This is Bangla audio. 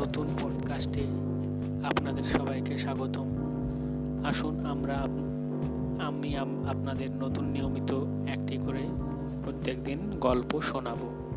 নতুন পডকাস্টে আপনাদের সবাইকে স্বাগতম। আসুন আমরা আমি আপনাদের নতুন নিয়মিত একটি করে প্রত্যেক দিন গল্প শোনাবো।